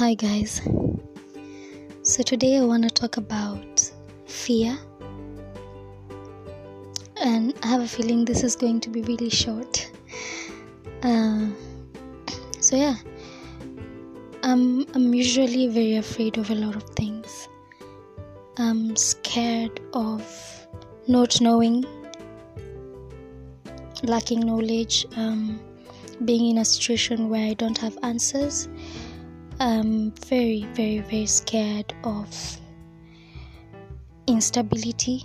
Hi, guys. So, today I want to talk about fear. And I have a feeling this is going to be really short. Uh, so, yeah, I'm, I'm usually very afraid of a lot of things. I'm scared of not knowing, lacking knowledge, um, being in a situation where I don't have answers. I'm very, very, very scared of instability.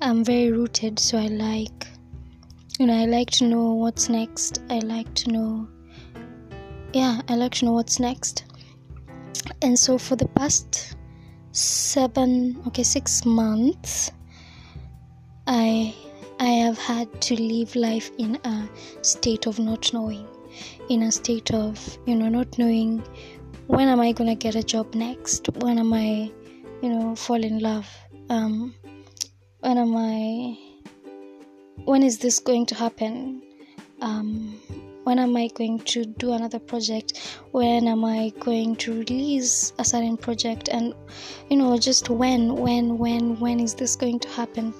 I'm very rooted, so I like, you know, I like to know what's next. I like to know, yeah, I like to know what's next. And so for the past seven, okay, six months, I I have had to live life in a state of not knowing, in a state of, you know, not knowing when am I gonna get a job next? When am I, you know, fall in love? Um, when am I? When is this going to happen? Um, when am I going to do another project? When am I going to release a certain project? And you know, just when, when, when, when is this going to happen?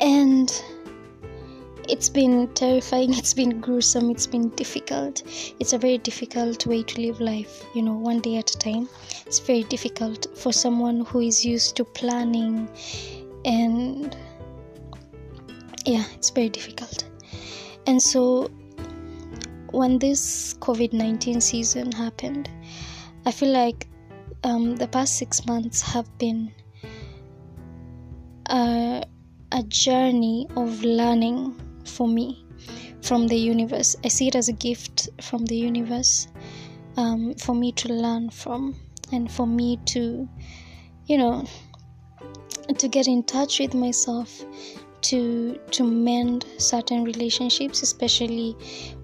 And it's been terrifying, it's been gruesome, it's been difficult. It's a very difficult way to live life, you know, one day at a time. It's very difficult for someone who is used to planning and yeah, it's very difficult. And so when this COVID 19 season happened, I feel like um, the past six months have been a journey of learning for me from the universe. I see it as a gift from the universe um, for me to learn from and for me to, you know, to get in touch with myself to to mend certain relationships especially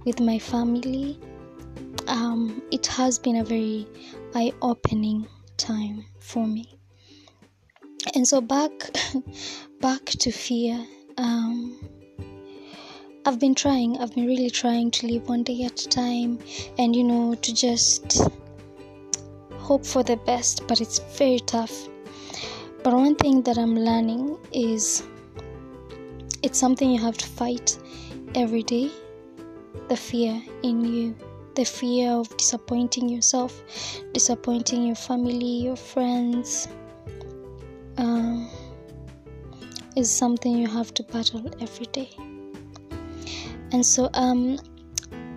with my family um, it has been a very eye-opening time for me and so back back to fear um, I've been trying, I've been really trying to live one day at a time and you know, to just hope for the best, but it's very tough. But one thing that I'm learning is it's something you have to fight every day the fear in you, the fear of disappointing yourself, disappointing your family, your friends. Um, is something you have to battle every day. And so, um,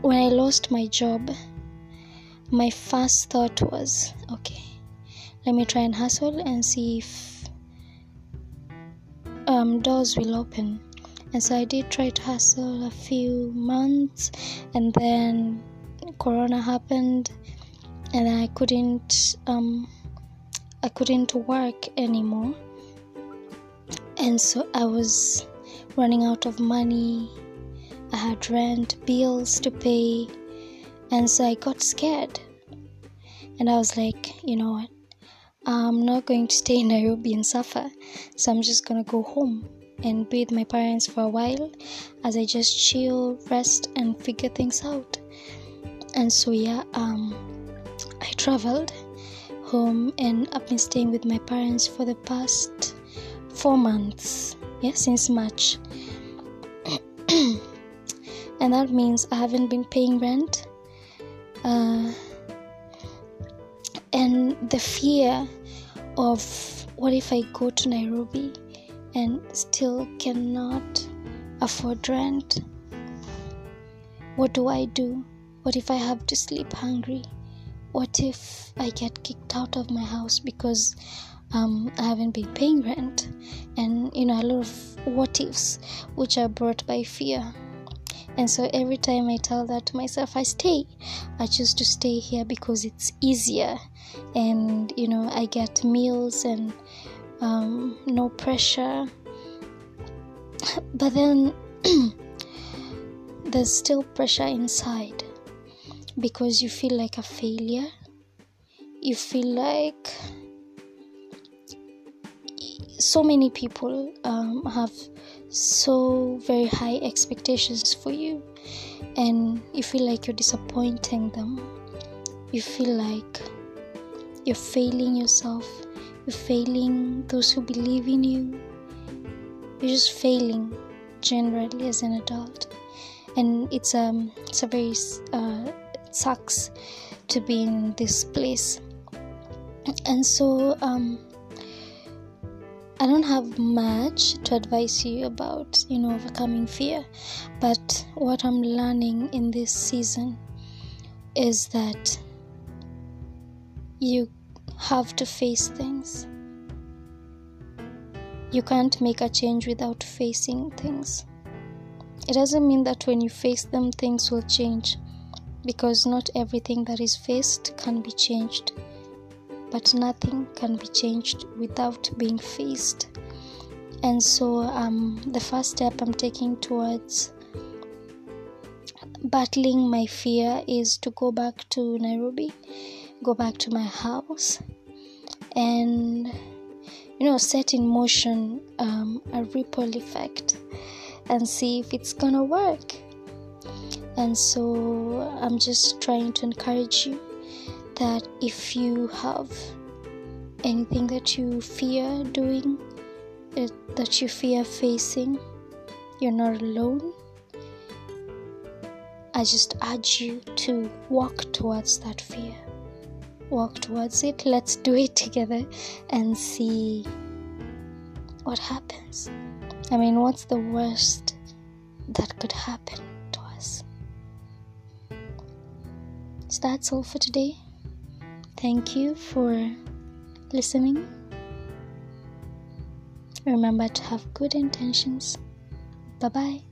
when I lost my job, my first thought was, okay, let me try and hustle and see if um, doors will open. And so I did try to hustle a few months, and then Corona happened, and I couldn't, um, I couldn't work anymore, and so I was running out of money I had rent, bills to pay, and so I got scared. And I was like, you know what? I'm not going to stay in Nairobi and suffer, so I'm just gonna go home and be with my parents for a while as I just chill, rest, and figure things out. And so, yeah, um, I traveled home and I've been staying with my parents for the past four months, yeah, since March. and that means I haven't been paying rent. Uh, and the fear of what if I go to Nairobi and still cannot afford rent? What do I do? What if I have to sleep hungry? What if I get kicked out of my house because um, I haven't been paying rent? And you know, a lot of what ifs which are brought by fear. And so every time I tell that to myself, I stay. I choose to stay here because it's easier. And, you know, I get meals and um, no pressure. But then there's still pressure inside because you feel like a failure. You feel like so many people um, have so very high expectations for you and you feel like you're disappointing them you feel like you're failing yourself, you're failing those who believe in you, you're just failing generally as an adult. And it's um it's a very uh, it sucks to be in this place. And so um I don't have much to advise you about, you know, overcoming fear, but what I'm learning in this season is that you have to face things. You can't make a change without facing things. It doesn't mean that when you face them, things will change, because not everything that is faced can be changed but nothing can be changed without being faced. And so, um, the first step I'm taking towards battling my fear is to go back to Nairobi, go back to my house, and you know, set in motion um, a ripple effect and see if it's gonna work. And so, I'm just trying to encourage you that if you have anything that you fear doing, uh, that you fear facing, you're not alone. I just urge you to walk towards that fear. Walk towards it. Let's do it together and see what happens. I mean, what's the worst that could happen to us? So that's all for today. Thank you for listening. Remember to have good intentions. Bye bye.